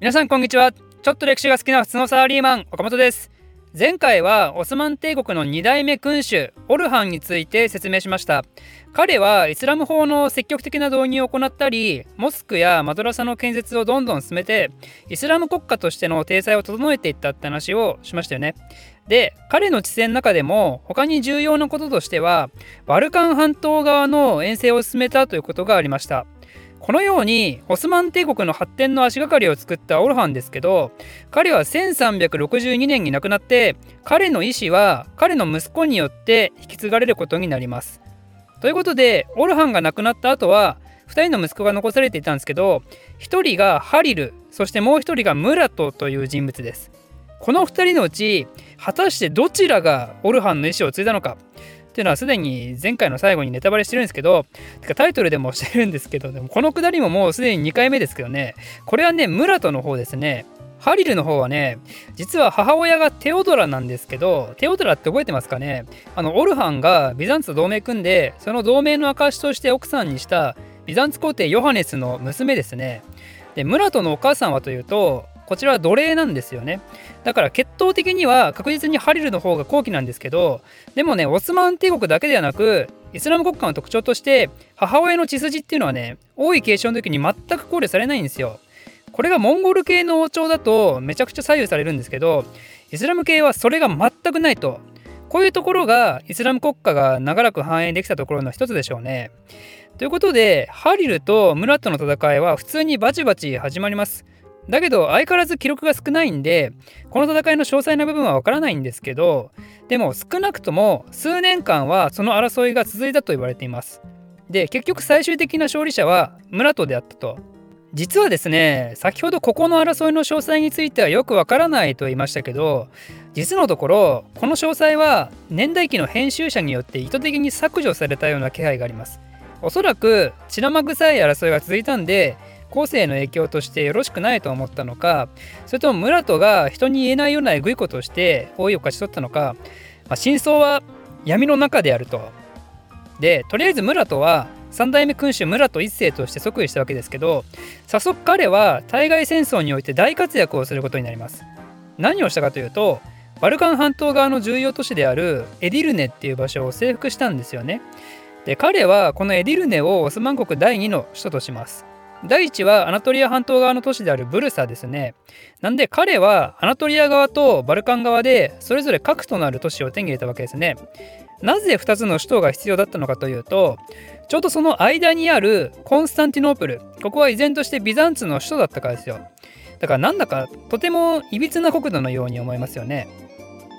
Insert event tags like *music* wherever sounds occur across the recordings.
皆さんこんにちは。ちょっと歴史が好きな普通のサラリーマン岡本です。前回はオスマン帝国の2代目君主オルハンについて説明しました。彼はイスラム法の積極的な導入を行ったりモスクやマドラサの建設をどんどん進めてイスラム国家としての体裁を整えていったって話をしましたよね。で彼の治世の中でも他に重要なこととしてはバルカン半島側の遠征を進めたということがありました。このようにオスマン帝国の発展の足がかりを作ったオルハンですけど彼は1362年に亡くなって彼の意思は彼の息子によって引き継がれることになります。ということでオルハンが亡くなった後は2人の息子が残されていたんですけど1人がハリルそしてもう1人がムラトという人物です。この2人のうち果たしてどちらがオルハンの意思を継いだのかっていうのはすでに前回の最後にネタバレしてるんですけど、てかタイトルでもしてるんですけど、でもこのくだりももうすでに2回目ですけどね、これはね、ムラトの方ですね。ハリルの方はね、実は母親がテオドラなんですけど、テオドラって覚えてますかね？あの、オルハンがビザンツと同盟組んで、その同盟の証として奥さんにしたビザンツ皇帝ヨハネスの娘ですね。で、ムラトのお母さんはというと、こちらは奴隷なんですよね。だから血統的には確実にハリルの方が後期なんですけど、でもね、オスマン帝国だけではなく、イスラム国家の特徴として、母親の血筋っていうのはね、王位継承の時に全く考慮されないんですよ。これがモンゴル系の王朝だとめちゃくちゃ左右されるんですけど、イスラム系はそれが全くないと。こういうところがイスラム国家が長らく繁栄できたところの一つでしょうね。ということで、ハリルとムラットの戦いは普通にバチバチ始まります。だけど相変わらず記録が少ないんでこの戦いの詳細な部分はわからないんですけどでも少なくとも数年間はその争いが続いたと言われています。で結局最終的な勝利者はムラトであったと。実はですね先ほどここの争いの詳細についてはよくわからないと言いましたけど実のところこの詳細は年代記の編集者によって意図的に削除されたような気配があります。おそらく血生臭い争いが続いたんで後世の影響としてよろしくないと思ったのかそれともムラトが人に言えないようなエグいことをして王位を勝ち取ったのか、まあ、真相は闇の中であると。でとりあえずムラトは三代目君主ムラト一世として即位したわけですけど早速彼は対外戦争において大活躍をすることになります。何をしたかというとバルカン半島側の重要都市であるエディルネっていう場所を征服したんですよね。で彼はこのエディルネをオスマン国第2の首都とします。第一はアナトリア半島側の都市であるブルサですね。なんで彼はアナトリア側とバルカン側でそれぞれ核となる都市を手に入れたわけですね。なぜ2つの首都が必要だったのかというとちょうどその間にあるコンスタンティノープルここは依然としてビザンツの首都だったからですよ。だからなんだかとてもいびつな国土のように思いますよね。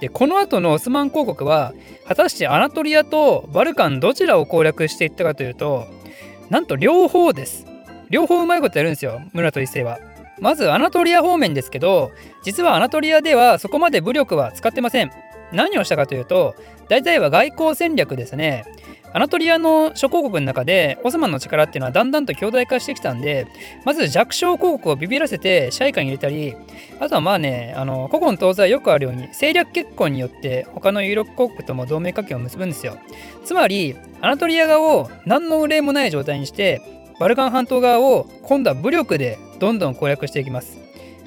でこの後のオスマン公国は果たしてアナトリアとバルカンどちらを攻略していったかというとなんと両方です。両方うまいことやるんですよムラト一世は。まずアナトリア方面ですけど実はアナトリアではそこまで武力は使ってません。何をしたかというと大体は外交戦略ですね。アナトリアの諸公国の中でオスマンの力っていうのはだんだんと強大化してきたんでまず弱小公国をビビらせて支配下に入れたりあとはまあねあの古今東西よくあるように政略結婚によって他の有力国とも同盟関係を結ぶんですよつまりアナトリア側を何の憂いもない状態にしてバルカン半島側を今度は武力でどんどん攻略していきます。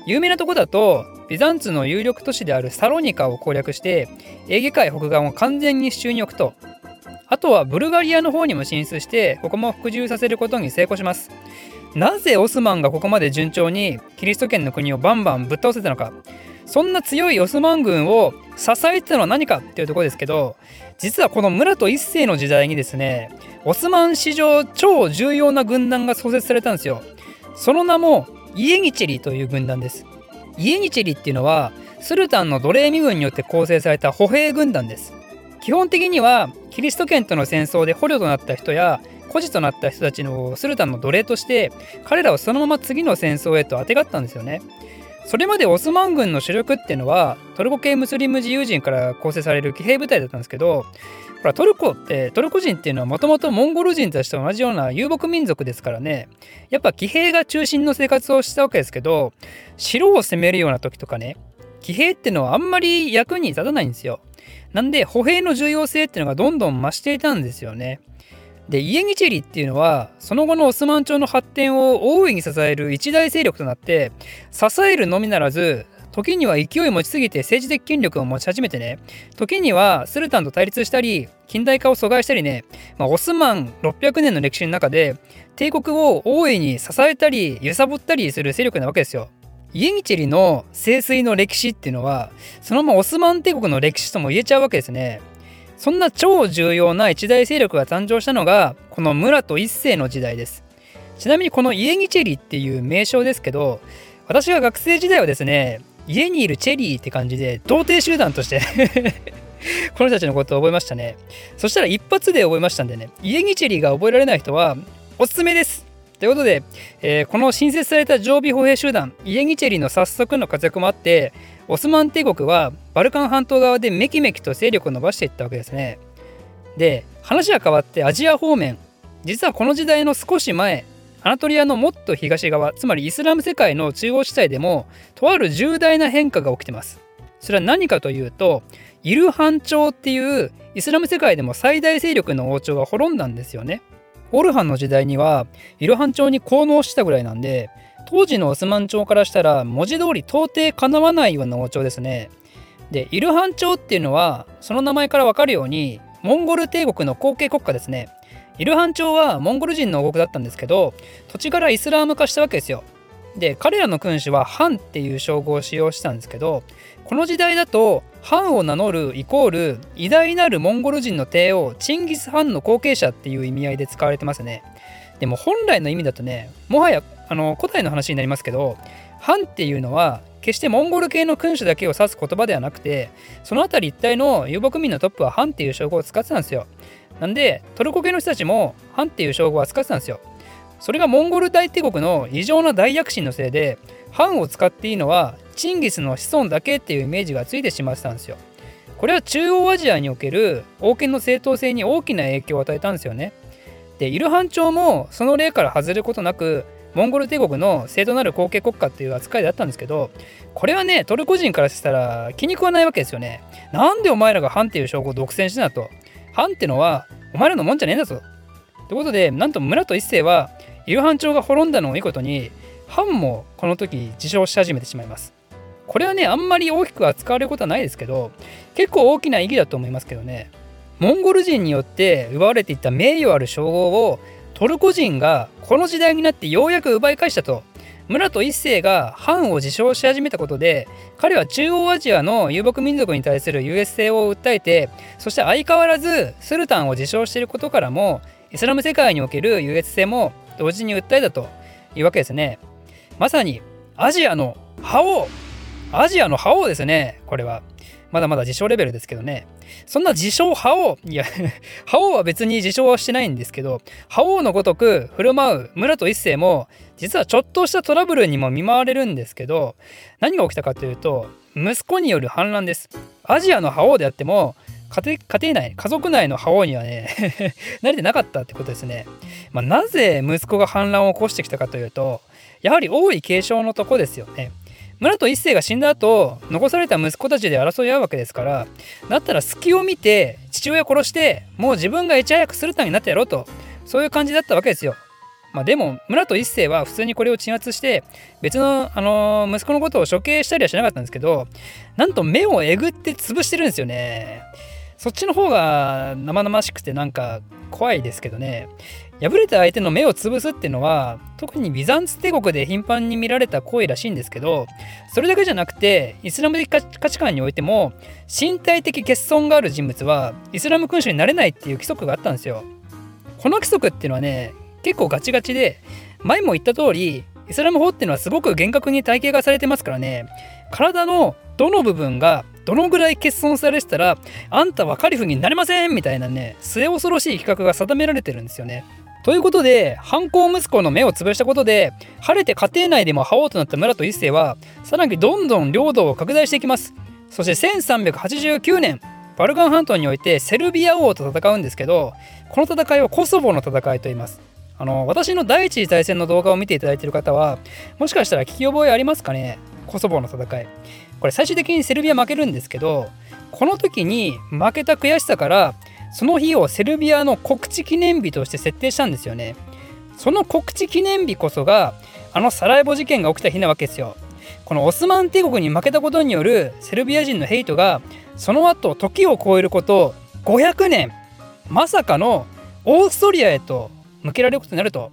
有名なとこだとビザンツの有力都市であるサロニカを攻略してエーゲ海北岸を完全に支柱に置くと。あとはブルガリアの方にも進出してここも服従させることに成功します。なぜオスマンがここまで順調にキリスト圏の国をバンバンぶっ倒せたのか。そんな強いオスマン軍を支えてたのは何かっていうところですけど実はこの村と一世の時代にですねオスマン史上超重要な軍団が創設されたんですよ。その名もイエニチェリという軍団です。イエニチェリっていうのはスルタンの奴隷身軍によって構成された歩兵軍団です。基本的にはキリスト圏との戦争で捕虜となった人や孤児となった人たちのスルタンの奴隷として彼らをそのまま次の戦争へとあてがったんですよね。それまでオスマン軍の主力っていうのはトルコ系ムスリム自由人から構成される騎兵部隊だったんですけどほらトルコってトルコ人っていうのはもともとモンゴル人たちと同じような遊牧民族ですからね。やっぱ騎兵が中心の生活をしたわけですけど城を攻めるような時とかね騎兵っていうのはあんまり役に立たないんですよ。なんで歩兵の重要性っていうのがどんどん増していたんですよね。でイエニチェリっていうのはその後のオスマン朝の発展を大いに支える一大勢力となって支えるのみならず時には勢い持ちすぎて政治的権力を持ち始めてね時にはスルタンと対立したり近代化を阻害したりね、まあ、オスマン600年の歴史の中で帝国を大いに支えたり揺さぶったりする勢力なわけですよ。イエニチェリの聖水の歴史っていうのはそのままオスマン帝国の歴史とも言えちゃうわけですね。そんな超重要な一大勢力が誕生したのがこのムラト一世の時代です。ちなみにこのイエニチェリーっていう名称ですけど私が学生時代はですね家にいるチェリーって感じで童貞集団として *laughs* この人たちのことを覚えましたねそしたら一発で覚えましたんでね家にチェリーが覚えられない人はおすすめですということで、えー、この新設された常備歩兵集団イエニチェリーの早速の活躍もあってオスマン帝国はバルカン半島側でめきめきと勢力を伸ばしていったわけですね。で話は変わってアジア方面。実はこの時代の少し前アナトリアのもっと東側つまりイスラム世界の中央地帯でもとある重大な変化が起きてます。それは何かというとイルハン朝っていうイスラム世界でも最大勢力の王朝が滅んだんですよね。オルハンの時代にはイルハン朝に効能したぐらいなんで当時のオスマン朝からしたら文字通り到底かなわないような王朝ですねでイルハン朝っていうのはその名前からわかるようにモンゴル帝国の後継国家ですねイルハン朝はモンゴル人の王国だったんですけど土地からイスラーム化したわけですよ。で彼らの君主はハンっていう称号を使用したんですけどこの時代だとハンを名乗るイコール偉大なるモンゴル人の帝王チンギス・ハンの後継者っていう意味合いで使われてますね。でも本来の意味だとねもはやあの古代の話になりますけどハンっていうのは決してモンゴル系の君主だけを指す言葉ではなくてその辺り一帯の遊牧民のトップはハンっていう称号を使ってたんですよ。なんでトルコ系の人たちもハンっていう称号を扱ってたんですよ。それがモンゴル大帝国の異常な大躍進のせいでハンを使っていいのはチンギスの子孫だけっていうイメージがついてしまってたんですよ。これは中央アジアにおける王権の正当性に大きな影響を与えたんですよね。でイルハン朝もその例から外れることなくモンゴル帝国の正当なる後継国家っていう扱いだったんですけどこれはねトルコ人からしたら気に食わないわけですよね。なんでお前らがハンっていう称号を独占してなと。ハンってのはお前らのもんじゃねえんだぞ。ということでなんと村と一世は夕飯朝が滅んだのをいいことにハンもこの時自称し始めてしまいます。これはねあんまり大きく扱われることはないですけど結構大きな意義だと思いますけどねモンゴル人によって奪われていった名誉ある称号をトルコ人がこの時代になってようやく奪い返したと。村と一世が藩を自称し始めたことで彼は中央アジアの遊牧民族に対する優越性を訴えてそして相変わらずスルタンを自称していることからもイスラム世界における優越性も同時に訴えたというわけですね。まさにアジアの覇王アジアの覇王ですねこれは。まだまだ自称レベルですけどね。そんな自称覇王いや *laughs* 覇王は別に自称はしてないんですけど覇王のごとく振る舞う村と一世も実はちょっとしたトラブルにも見舞われるんですけど何が起きたかというと息子による反乱です。アジアの覇王であっても家庭内家族内の覇王にはね *laughs* 慣れてなかったってことですね、まあ、なぜ息子が反乱を起こしてきたかというとやはり王位継承のとこですよね。村と一世が死んだ後残された息子たちで争い合うわけですからだったら隙を見て父親殺してもう自分がいち早くスルタンになってやろうとそういう感じだったわけですよ。まあ、でも村と一世は普通にこれを鎮圧して別の、あの、息子のことを処刑したりはしなかったんですけどなんと目をえぐって潰してるんですよね。そっちの方が生々しくてなんか怖いですけどね敗れた相手の目を潰すっていうのは特にビザンツ帝国で頻繁に見られた行為らしいんですけどそれだけじゃなくてイスラム的価値観においても身体的欠損がある人物はイスラム君主になれないっていう規則があったんですよ。この規則っていうのはね結構ガチガチで前も言った通りイスラム法っていうのはすごく厳格に体系化されてますからね。体のどの部分がどのぐらい欠損されてたらあんたはカリフになれませんみたいなね末恐ろしい規格が定められてるんですよね。ということで犯行息子の目を潰したことで晴れて家庭内でも覇王となった村と一世はさらにどんどん領土を拡大していきます。そして1389年バルカン半島においてセルビア王と戦うんですけどこの戦いをコソボの戦いと言います。あの私の第一次大戦の動画を見ていただいている方はもしかしたら聞き覚えありますかね？コソボの戦い。これ最終的にセルビア負けるんですけどこの時に負けた悔しさからその日をセルビアの告知記念日として設定したんですよね。その告知記念日こそがあのサラエボ事件が起きた日なわけですよ。このオスマン帝国に負けたことによるセルビア人のヘイトがその後時を超えること500年まさかのオーストリアへと向けられることになると。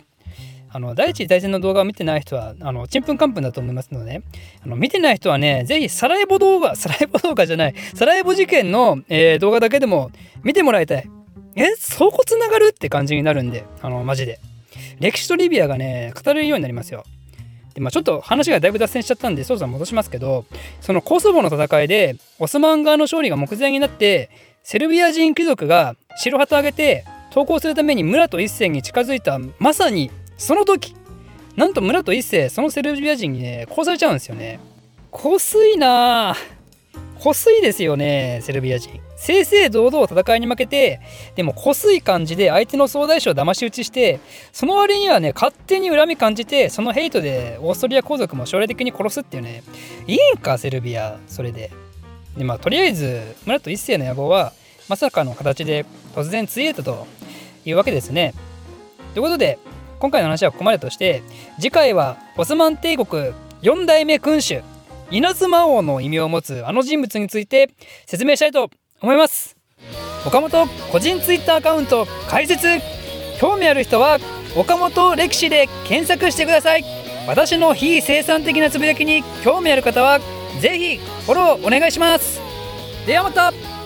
あの第一次大戦の動画を見てない人はあのちんぷんかんぷんだと思いますので、ね、あの見てない人はねぜひサラエボ動画 *laughs* サラエボ動画じゃないサラエボ事件の、えー、動画だけでも見てもらいたい。えそこつながるって感じになるんであのマジで。歴史とリビアがね語れるようになりますよ。でまあ、ちょっと話がだいぶ脱線しちゃったんで、そうそう戻しますけど、そのコソボの戦いで、オスマン側の勝利が目前になって、セルビア人貴族が白旗を上げて、投降するために村と一世に近づいた、まさにその時、なんと村と一世、そのセルビア人にね、殺されちゃうんですよね。こすいなぁ。こすいですよね、セルビア人。正々堂々戦いに負けて、でもこすい感じで相手の総大将を騙し討ちして、その割にはね、勝手に恨み感じて、そのヘイトでオーストリア皇族も将来的に殺すっていうね、いいんか、セルビア、それで。で、まあ、とりあえず、村と一世の野望は、まさかの形で突然ついえたというわけですね。ということで、今回の話はここまでとして、次回はオスマン帝国4代目君主稲妻王の異名を持つあの人物について説明したいと思います。岡本個人ツイッターアカウント開設。興味ある人は岡本歴史で検索してください。私の非生産的なつぶやきに興味ある方はぜひフォローお願いします。ではまた。